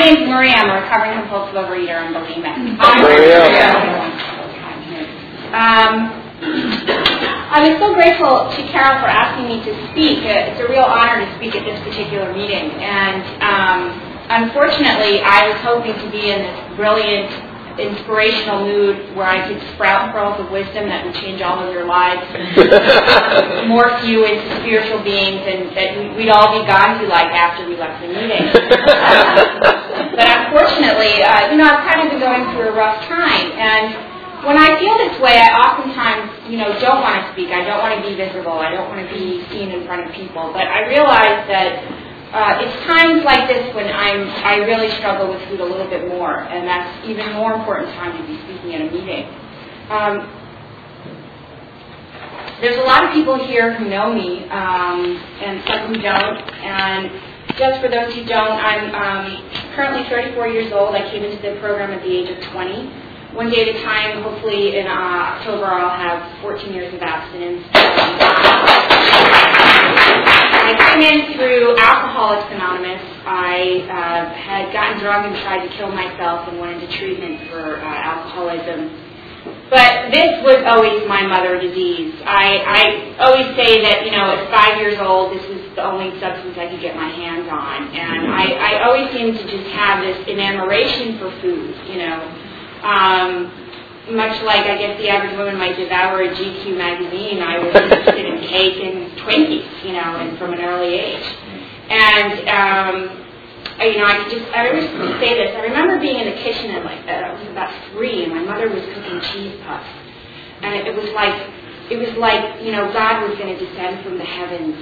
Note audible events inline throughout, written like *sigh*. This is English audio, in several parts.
name's Maria. I'm a recovering compulsive overeater and bulimic. Maria. Um, *clears throat* I was so grateful to Carol for asking me to speak. It's a real honor to speak at this particular meeting. And um, unfortunately, I was hoping to be in this brilliant, inspirational mood where I could sprout pearls of wisdom that would change all of your lives, *laughs* morph you into spiritual beings, and that we- we'd all be gone to like after we left the meeting. *laughs* but unfortunately, uh, you know, I've kind of been going through a rough time, and when I feel this way, I oftentimes, you know, don't want to speak. I don't want to be visible. I don't want to be seen in front of people. But I realize that uh, it's times like this when I'm I really struggle with food a little bit more, and that's even more important time to be speaking at a meeting. Um, there's a lot of people here who know me, um, and some who don't. And just for those who don't, I'm um, currently 34 years old. I came into the program at the age of 20 one day at a time. Hopefully in uh, October I'll have 14 years of abstinence. I came in through Alcoholics Anonymous. I uh, had gotten drunk and tried to kill myself and went into treatment for uh, alcoholism. But this was always my mother disease. I, I always say that, you know, at five years old, this was the only substance I could get my hands on. And I, I always seemed to just have this enamoration for food, you know. Um, much like I guess the average woman might devour a GQ magazine, I was interested in cake and Twinkies, you know, and from an early age. And um, you know, I just I always say this. I remember being in the kitchen at like uh, I was about three, and my mother was cooking cheese puffs, and it, it was like it was like you know God was going to descend from the heavens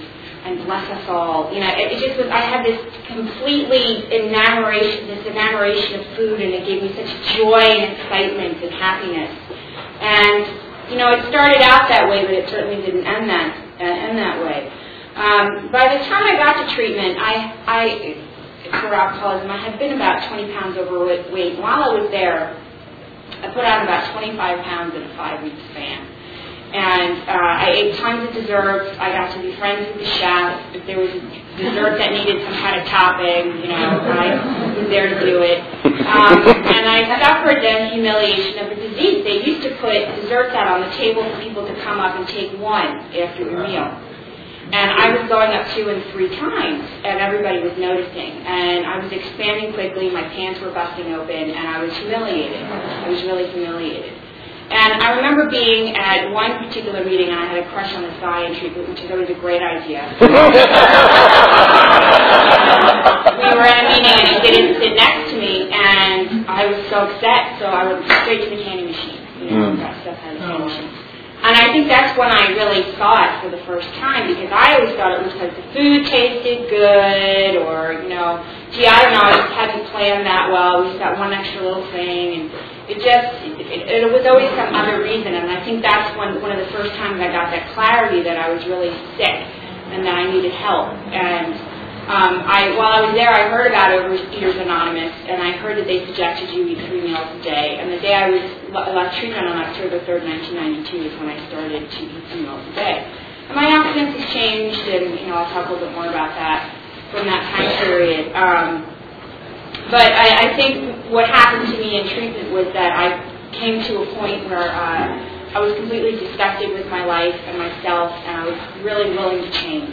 and bless us all. You know, it, it just was. I had this completely enamoration, this enamoration of food, and it gave me such joy and excitement and happiness. And you know, it started out that way, but it certainly didn't end that uh, end that way. Um, by the time I got to treatment, I, I for alcoholism, I had been about 20 pounds overweight. While I was there, I put on about 25 pounds in a five-week span. And uh, I ate tons of desserts. I got to be friends with the chef. If there was a dessert that needed some kind of topping, you know, I was there to do it. Um, and I suffered the humiliation of a disease. They used to put desserts out on the table for people to come up and take one after your meal. And I was going up two and three times, and everybody was noticing. And I was expanding quickly, my pants were busting open, and I was humiliated. I was really humiliated. And I remember being at one particular meeting, and I had a crush on this guy in treatment, which is always a great idea. *laughs* we were at a meeting, and he didn't sit next to me, and I was so upset, so I went straight to the candy machine. You know, Mm. that stuff had a candy machine. And I think that's when I really saw it for the first time because I always thought it was because the food tasted good or, you know, gee, I don't know, I just hadn't planned that well. We just got one extra little thing and it just, it, it was always some other reason. And I think that's when, one of the first times I got that clarity that I was really sick and that I needed help. And um, I, while I was there, I heard about Overeaters Anonymous, and I heard that they suggested you eat three meals a day. And the day I was left treatment on October 3rd, 1992 is when I started to eat three meals a day. And my abstinence has changed, and you know I'll talk a little bit more about that from that time period. Um, but I, I think what happened to me in treatment was that I came to a point where uh, I was completely disgusted with my life and myself, and I was really willing to change.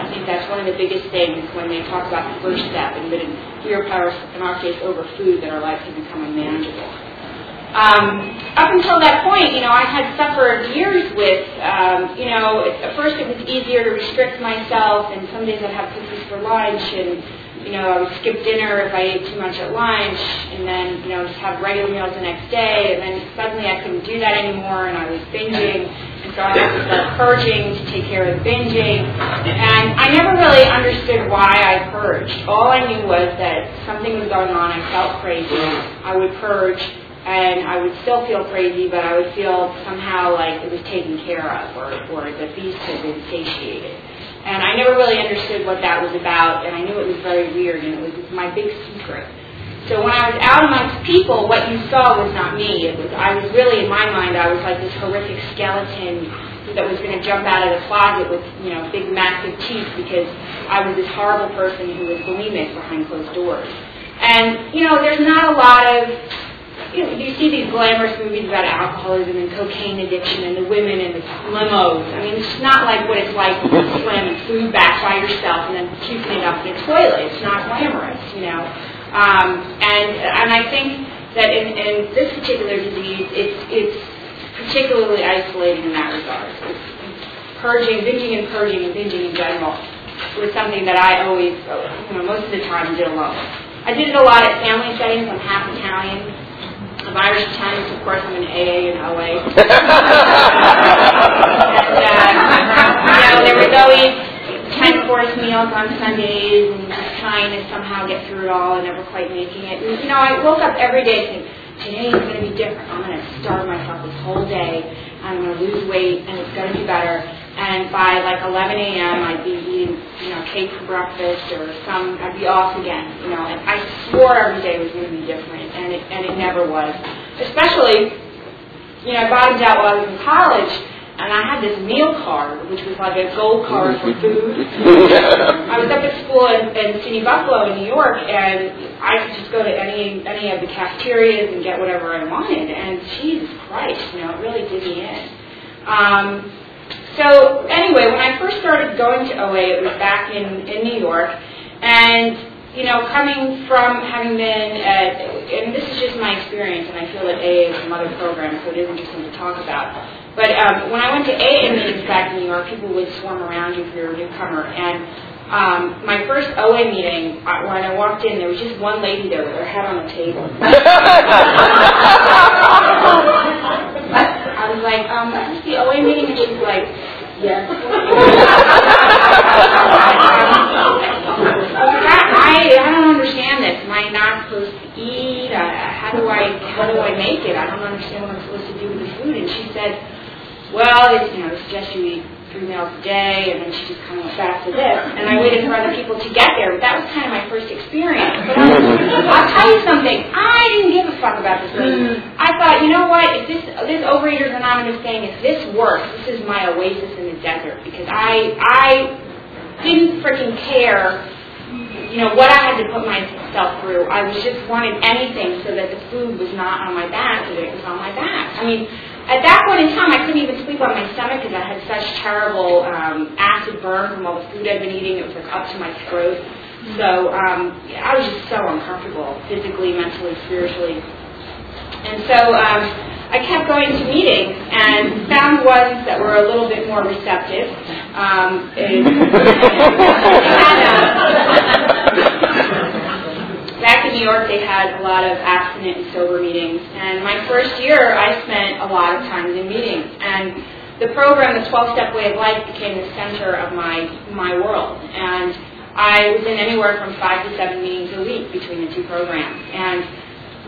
I think that's one of the biggest things when they talk about the first step, and that fear powers, in our case, over food, that our life can become unmanageable. Um, up until that point, you know, I had suffered years with, um, you know, at first it was easier to restrict myself, and some days I'd have cookies for lunch, and you know, I would skip dinner if I ate too much at lunch, and then, you know, just have regular meals the next day, and then suddenly I couldn't do that anymore, and I was binging, and so I had to start purging to take care of the binging, and I never really understood why I purged. All I knew was that something was going on, I felt crazy, I would purge, and I would still feel crazy, but I would feel somehow like it was taken care of, or, or the beast had been satiated. And I never really understood what that was about, and I knew it was very weird, and it was my big secret. So when I was out amongst people, what you saw was not me. It was I was really, in my mind, I was like this horrific skeleton that was going to jump out of the closet with, you know, big massive teeth because I was this horrible person who was bulimic behind closed doors. And and you know, there's not a lot of you, know, you see these glamorous movies about alcoholism and cocaine addiction and the women in the limos. I mean, it's not like what it's like slamming food back by yourself and then puking it up in a toilet. It's not glamorous, you know. Um, and and I think that in, in this particular disease, it's it's particularly isolating in that regard. It's purging, binging and purging and binging in general was something that I always, you know, most of the time did alone. I did it a lot at family settings. I'm half Italian. I'm Irish so of course I'm in AA and OA. *laughs* and, uh, you know, there was always 10 course meals on Sundays and just trying to somehow get through it all and never quite making it. And, you know, I woke up every day thinking, today is going to be different. I'm going to starve myself this whole day. And I'm going to lose weight and it's going to be better and by like 11 a.m. I'd be eating, you know, cake for breakfast or some, I'd be off again, you know, and I swore every day was going to be different, and it, and it never was. Especially, you know, I bottomed out while I was in college, and I had this meal card, which was like a gold card for food. *laughs* I was up at school in, in SUNY Buffalo in New York, and I could just go to any any of the cafeterias and get whatever I wanted. And Jesus Christ, you know, it really did me in. Um, so anyway, when I first started going to OA, it was back in, in New York, and you know, coming from having been at, and this is just my experience, and I feel that AA is some other program, so it is interesting to talk about. But um, when I went to AA meetings back in New York, people would swarm around you if you're a newcomer, and um, my first OA meeting, uh, when I walked in, there was just one lady there with her head on the table. *laughs* I was like, um, is this the OA meeting? And she's like, yes. *laughs* I, I don't understand this. Am I not supposed to eat? Uh, how do I how do I make it? I don't understand what I'm supposed to do with the food. And she said, well, it's, you know, I suggest you eat three meals a day, and then she just kind of went back to this. And I waited for other people to get there, but that was kind of my first experience. But I'll tell you something, I didn't give a fuck about this thing. Mm. I thought, you know what, if this, this Overeaters Anonymous thing, if this works, this is my oasis in the desert, because I, I didn't freaking care you know, what I had to put myself through. I was just wanted anything so that the food was not on my back, that it was on my back. I mean, at that point in time, I couldn't even sleep on my stomach because I had such terrible um, acid burn from all the food I'd been eating. It was like up to my throat. So um, I was just so uncomfortable, physically, mentally, spiritually. And so um, I kept going to meetings and found ones that were a little bit more receptive. Um, *laughs* it, back in New York, they had a lot of abstinent and sober meetings. And my first year, I spent a lot of times in meetings. And the program, the 12-step way of life, became the center of my my world. And I was in anywhere from five to seven meetings a week between the two programs. And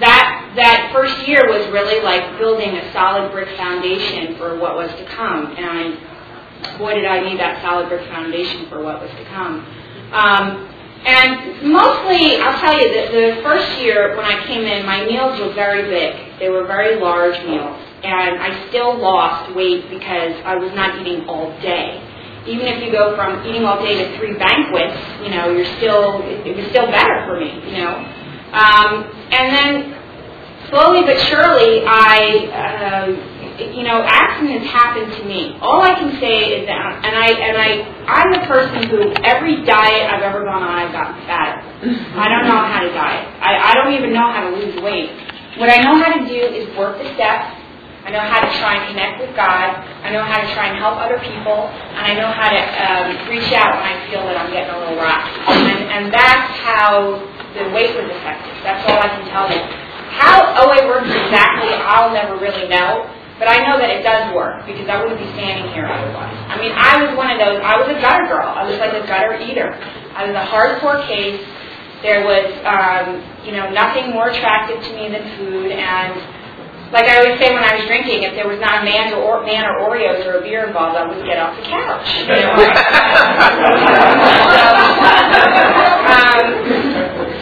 that that first year was really like building a solid brick foundation for what was to come. And I, boy, did I need that solid brick foundation for what was to come. Um, and mostly, I'll tell you, that the first year when I came in, my meals were very big. They were very large meals. And I still lost weight because I was not eating all day. Even if you go from eating all day to three banquets, you know, you're still, it, was still better for me, you know. Um, and then slowly but surely, I, uh, you know, accidents happen to me. All I can say is that, and I, and I, I'm the person who every diet I've ever gone on, I've gotten fat. I don't know how to diet. I, I don't even know how to lose weight. What I know how to do is work the steps. I know how to try and connect with God. I know how to try and help other people, and I know how to um, reach out when I feel that I'm getting a little rough. And, and that's how the weight was effective. That's all I can tell you. How OA works exactly, I'll never really know. But I know that it does work because I wouldn't be standing here otherwise. I mean, I was one of those. I was a gutter girl. I was like a gutter eater. I was a hardcore case. There was, um, you know, nothing more attractive to me than food. And like I always say when I was drinking, if there was not a man or, man or Oreos or a beer involved, I wouldn't get off the couch. *laughs* You know? *laughs* um,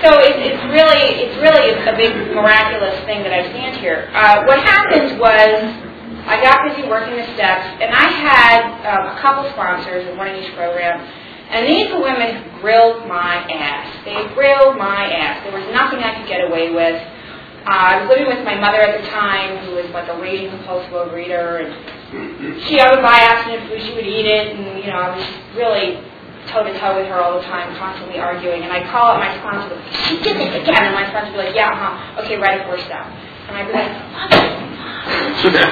so it, it's really it's really a big miraculous thing that I stand here. Uh, what happened was I got busy working the steps, and I had um, a couple sponsors in one of these programs. And these women grilled my ass. They grilled my ass. There was nothing I could get away with. Uh, I was living with my mother at the time, who was like a raging compulsive overeater, and she, I would buy abstinent food, she would eat it, and you know, I was really toe to toe with her all the time, constantly arguing. And I'd call up my sponsor, she did it again, and my sponsor would be like, yeah, huh, okay, write a four step. And I'd be like,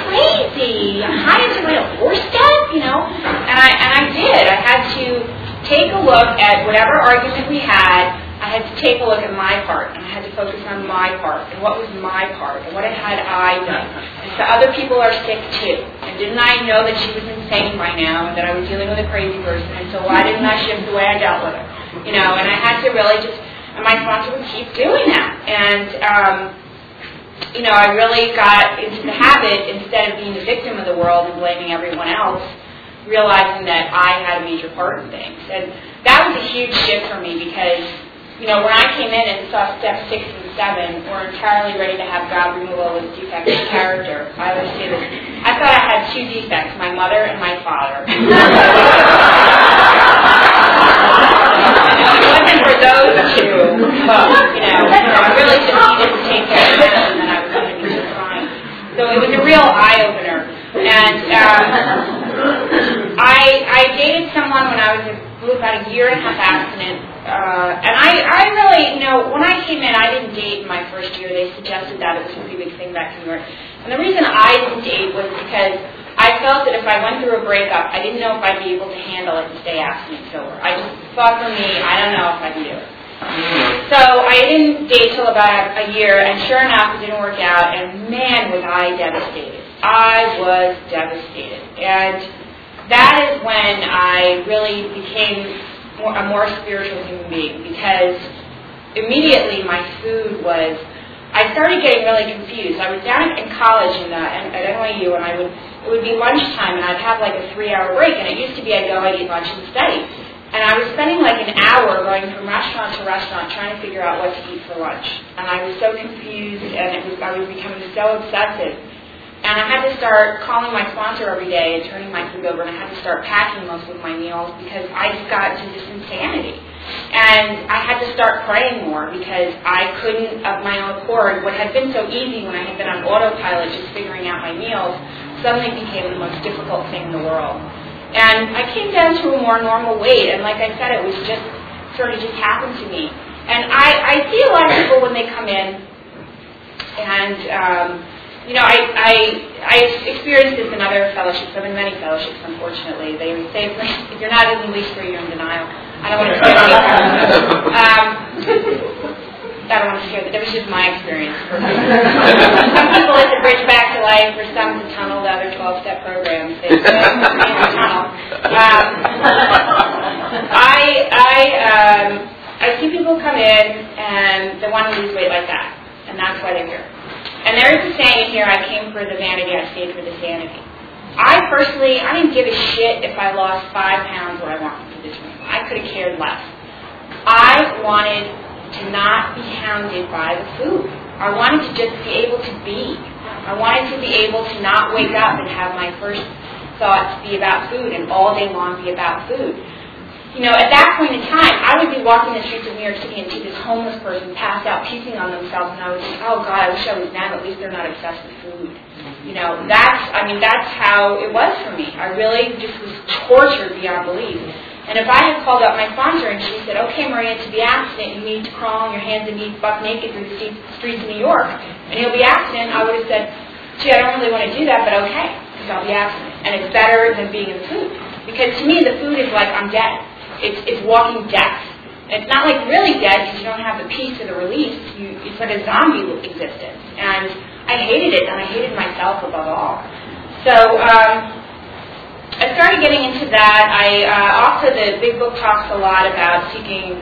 crazy. I'm hired to write a four step, you know? And I and I did. I had to take a look at whatever argument we had. I had to take a look at my part, and I had to focus on my part, and what was my part, and what had I done. And so other people are sick too. And didn't I know that she was insane by now, and that I was dealing with a crazy person, and so why didn't I shift the way I dealt with her? You know, and I had to really just, and my sponsor would keep doing that. And, um, you know, I really got into the habit, instead of being the victim of the world and blaming everyone else, realizing that I had a major part in things. And that was a huge shift for me because, you know, when I came in and saw step six and seven were entirely ready to have God remove all his defects of character, I say this. I thought I had two defects, my mother and my father. It wasn't for those two, you know, I really just needed to take care of them and I was going to be fine. So it was a real eye-opener. And um, I, I dated someone when I was about a year and a half abstinent. Uh, and I, I really, you know, when I came in, I didn't date in my first year. They suggested that it was a pretty big thing back in New York. And the reason I didn't date was because I felt that if I went through a breakup, I didn't know if I'd be able to handle it and stay abstinent sober. I just thought for me, I don't know if I can do it. So I didn't date till about a year, and sure enough, it didn't work out. And man, was I devastated. I was devastated, and that is when I really became more, a more spiritual human being because immediately my food was. I started getting really confused. I was down in college in, uh, at NYU, and I would it would be lunchtime, and I'd have like a three-hour break. And it used to be I'd go, I'd eat lunch and study. And I was spending like an hour going from restaurant to restaurant trying to figure out what to eat for lunch. And I was so confused, and it was I was becoming so obsessive. And I had to start calling my sponsor every day and turning my food over, and I had to start packing most of my meals because I just got into this insanity. And I had to start praying more because I couldn't, of my own accord, what had been so easy when I had been on autopilot just figuring out my meals, suddenly became the most difficult thing in the world. And I came down to a more normal weight, and like I said, it was just sort of just happened to me. And I, I see a lot of people when they come in, and um, you know, I, I I experienced this in other fellowships. I'm in many fellowships, unfortunately. They say if you're not in the least three, you're in denial. I don't want to scare people. Um, I don't want to them. That was just my experience. *laughs* some people it's a bridge back to life, for some a tunnel to other 12-step programs. They say it's a tunnel. Um, I I um, I see people come in and they want to lose weight like that, and that's why they're here. And there is a saying here, I came for the vanity, I stayed for the sanity. I personally, I didn't give a shit if I lost five pounds or I wanted for this room. I could have cared less. I wanted to not be hounded by the food. I wanted to just be able to be. I wanted to be able to not wake up and have my first thoughts be about food and all day long be about food you know, at that point in time, I would be walking the streets of New York City and see this homeless person pass out puking on themselves, and I would think, oh God, I wish I was them. At least they're not obsessed with food. You know, that's, I mean, that's how it was for me. I really just was tortured beyond belief. And if I had called up my sponsor and she said, okay, Maria, to be abstinent, you need to crawl on your hands and knees buck naked through the streets of New York, and you'll be abstinent, I would have said, gee, I don't really want to do that, but okay, because I'll be abstinent. And it's better than being in food. Because to me, the food is like, I'm dead. It's, it's walking death. It's not like really dead because you don't have the peace or the release. You, it's like a zombie existence. And I hated it, and I hated myself above all. So um, I started getting into that. I uh, also the big book talks a lot about seeking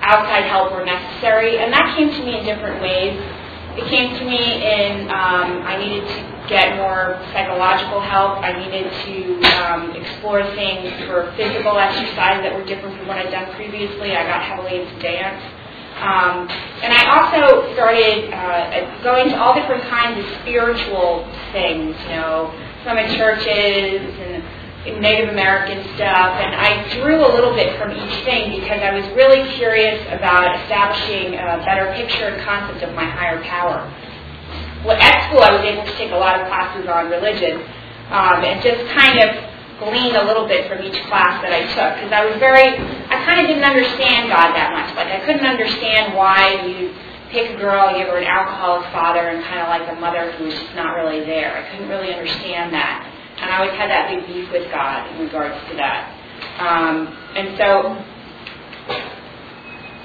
outside help where necessary, and that came to me in different ways. It came to me in um, I needed to get more psychological help. I needed to um, explore things for physical exercise that were different from what I'd done previously. I got heavily into dance. Um, and I also started uh, going to all different kinds of spiritual things, you know, some in churches and Native American stuff, and I drew a little bit from each thing because I was really curious about establishing a better picture and concept of my higher power. Well, at school, I was able to take a lot of classes on religion um, and just kind of glean a little bit from each class that I took because I was very, I kind of didn't understand God that much. Like I couldn't understand why you pick a girl, give her an alcoholic father, and kind of like a mother who was just not really there. I couldn't really understand that. And I always had that big beef with God in regards to that. Um, and so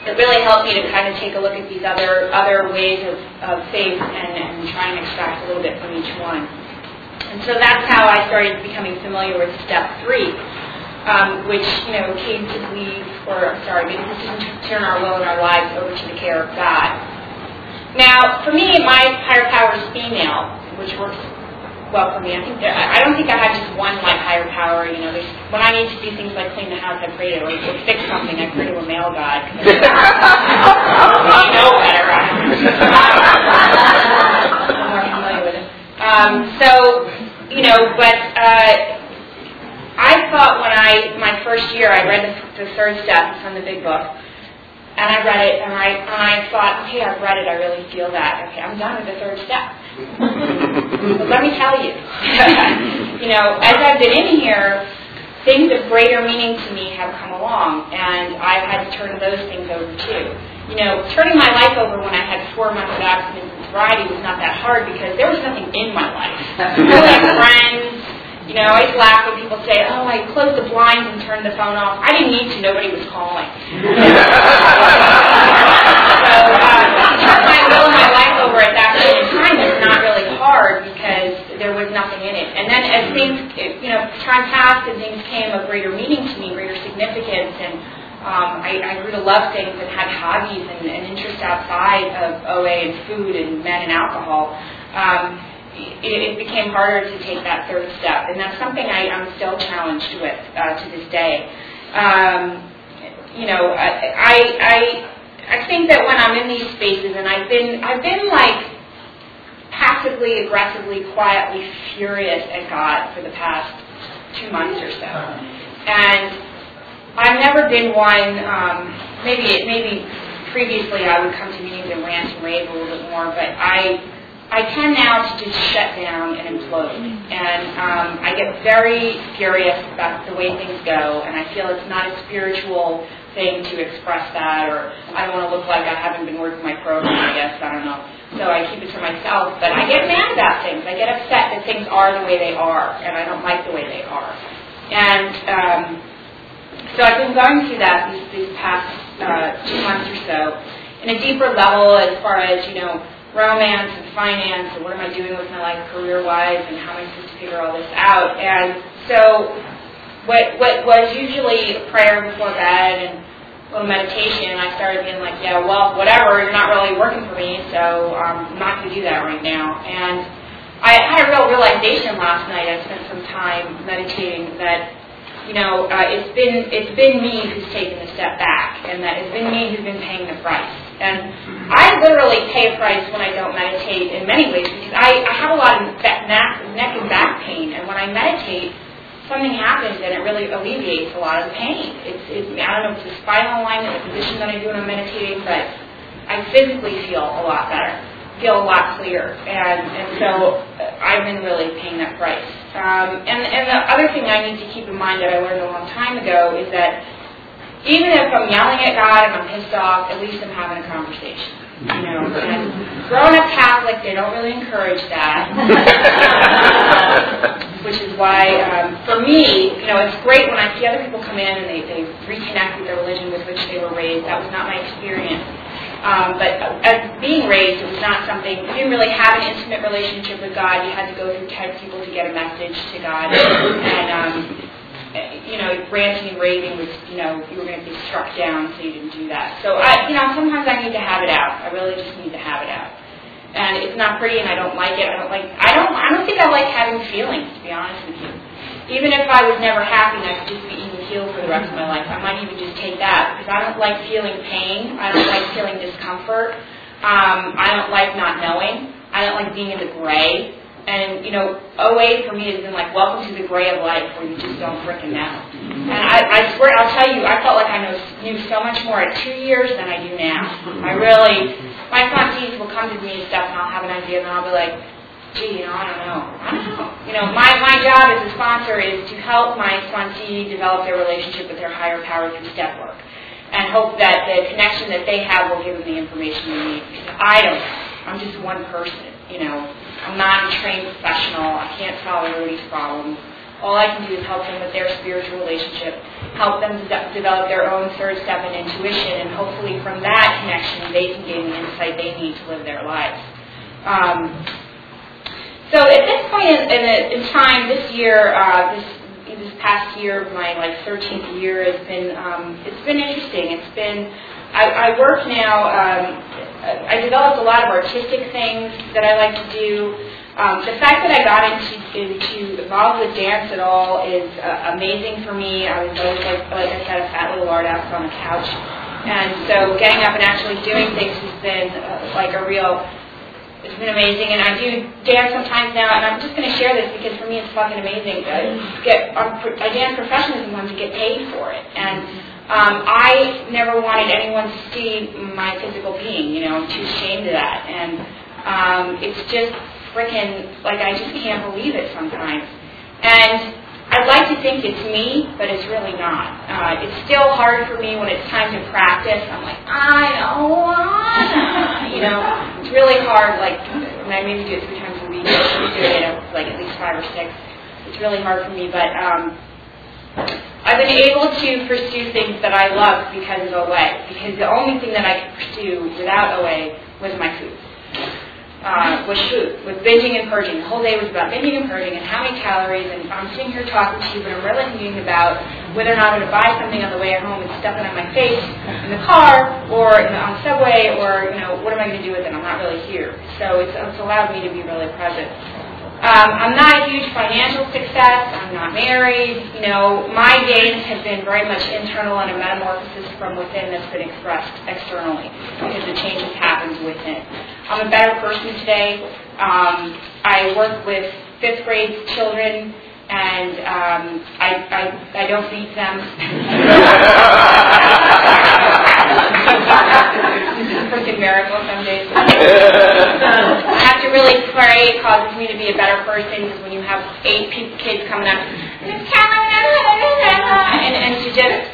it really helped me to kind of take a look at these other other ways of, of faith and, and try and extract a little bit from each one. And so that's how I started becoming familiar with step three, um, which you know came to believe, or sorry, make a decision to turn our will and our lives over to the care of God. Now, for me, my higher power is female, which works well for me. I think there, I don't think I have just one like higher power. You know, there's when I need to do things like clean the house, I pray to or, or fix something, I pray to a male god. *laughs* you know better. I'm more familiar with it. Um, so, you know, but uh, I thought when I my first year, I read the, the third step from the big book. And I read it, and I, and I thought, okay, I've read it, I really feel that. Okay, I'm done with the third step but let me tell you, *laughs* you know, as I've been in here, things of greater meaning to me have come along, and I've had to turn those things over too. You know, turning my life over when I had four months of abstinence and sobriety was not that hard because there was nothing in my life. *laughs* I had friends. You know, I to laugh when people say, "Oh, I closed the blinds and turned the phone off." I didn't need to; nobody was calling. *laughs* so, uh, my will my life over at that point in time was not really hard because there was nothing in it. And then as things, you know, time passed and things came of greater meaning to me, greater significance, and um, I, I grew to love things and had hobbies and, and interests outside of OA and food and men and alcohol. Um, it, it became harder to take that third step, and that's something I, I'm still challenged with uh, to this day. Um, you know, I, I I think that when I'm in these spaces, and I've been I've been like passively, aggressively, quietly furious at God for the past two months or so, and I've never been one. Um, maybe maybe previously I would come to meetings and rant and rave a little bit more, but I I tend now to just shut down and implode, and um, I get very furious about the way things go, and I feel it's not a spiritual thing to express that, or I don't want to look like I haven't been working my program, I guess, I don't know. So I keep it to myself. But I get mad about things. I get upset that things are the way they are, and I don't like the way they are. And um, so I've been going through that these, these past uh, two months or so in a deeper level as far as, you know, romance and finance and what am I doing with my life career-wise and how am I supposed to figure all this out. And so what what was usually a prayer before bed and a little meditation, I started being like, yeah, well, whatever, you're not really working for me, so um, I'm not going to do that right now. And I had a real realization last night. I spent some time meditating that, you know, uh, it's been it's been me who's taken a step back, and that it's been me who's been paying the price. And I literally pay a price when I don't meditate in many ways because I, I have a lot of neck, neck and back pain, and when I meditate, something happens and it really alleviates a lot of pain. It's, it's I don't know if it's the spinal alignment, the position that I do when I'm meditating, but I physically feel a lot better, feel a lot clearer, and and so I've been really paying that price. Um, and and the other thing I need to keep in mind that I learned a long time ago is that even if I'm yelling at God and I'm pissed off, at least I'm having a conversation. You know, and growing up Catholic, they don't really encourage that. *laughs* Which is why, um, for me, you know, it's great when I see other people come in and they, they reconnect with the religion with which they were raised. That was not my experience. Um, but as being raised, it was not something, you didn't really have an intimate relationship with God. You had to go through 10 people to get a message to God. And, um, you know, ranting and raving was, you know, you were going to be struck down, so you didn't do that. So I, you know, sometimes I need to have it out. I really just need to have it out. And it's not pretty, and I don't like it. I don't like. I don't. I don't think I like having feelings, to be honest with you. Even if I was never happy and I could just be even healed for the rest of my life, I might even just take that because I don't like feeling pain. I don't like feeling discomfort. Um, I don't like not knowing. I don't like being in the gray. And you know, OA for me has been like welcome to the gray of life where you just don't frickin' know. And I, I swear, I'll tell you, I felt like I knew so much more at two years than I do now. I really, my sponsees will come to me and stuff, and I'll have an idea, and I'll be like, gee, you know, I don't know. I don't know. You know, my, my job as a sponsor is to help my sponsee develop their relationship with their higher power through step work and hope that the connection that they have will give them the information they need. Because I don't. I'm just one person, you know. I'm not a trained professional. I can't solve everybody's problems. All I can do is help them with their spiritual relationship, help them de- develop their own third step in intuition, and hopefully from that connection they can gain the insight they need to live their lives. Um, so at this point in, in, in time, this year, uh, this this past year, my like 13th year, has been um, it's been interesting. It's been I, I work now. Um, I developed a lot of artistic things that I like to do. Um, the fact that I got into into involved with dance at all is uh, amazing for me. I was always like like I said, a fat little art ass on the couch, and so getting up and actually doing things has been uh, like a real it's been amazing, and I do dance sometimes now, and I'm just going to share this because for me it's fucking amazing. I get I dance professionally sometimes to get paid for it, and um, I never wanted anyone to see my physical being. You know, I'm too ashamed of that, and um, it's just freaking like I just can't believe it sometimes, and. I'd like to think it's me, but it's really not. Uh, it's still hard for me when it's time to practice. I'm like, I don't wanna, *laughs* you know. It's really hard. Like, when I maybe do it three times a week, I'm doing it like at least five or six. It's really hard for me, but um, I've been able to pursue things that I love because of OA. Because the only thing that I could pursue without OA was my food uh, was food, with binging and purging. The whole day was about binging and purging and how many calories. And I'm sitting here talking to you, but I'm really thinking about whether or not I'm going to buy something on the way home and stuff it on my face in the car or in the, on the subway, or you know, what am I going to do with it? I'm not really here. So it's, it's allowed me to be really present. Um, I'm not a huge financial success. I'm not married. You know, my days have been very much internal and a metamorphosis from within that's been expressed externally because the changes happened within. I'm a better person today. Um, I work with fifth grade children and um, I, I, I don't beat them. *laughs* freaking miracle some days. *laughs* *laughs* Really pray. It causes me to be a better person because when you have eight kids coming up, and, and to just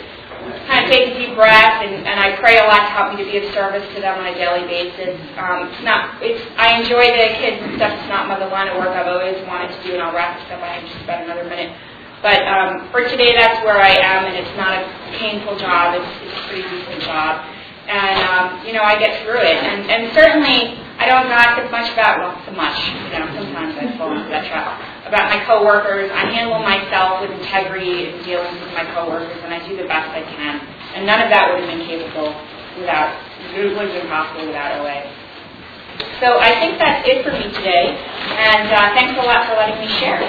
kind of take a deep breath, and, and I pray a lot to help me to be of service to them on a daily basis. Um, it's not. It's. I enjoy the kids and stuff. It's not my the line of work I've always wanted to do, and I'll wrap this up. I have just about another minute. But um, for today, that's where I am, and it's not a painful job. It's, it's a pretty decent job and um, you know I get through it. And, and certainly I don't gossip much about well, so much. You know, sometimes I fall into that trap. About my coworkers, I handle myself with integrity in dealing with my coworkers, and I do the best I can. And none of that would have been capable without. It would have been possible without OA. So I think that's it for me today, and uh, thanks a lot for letting me share.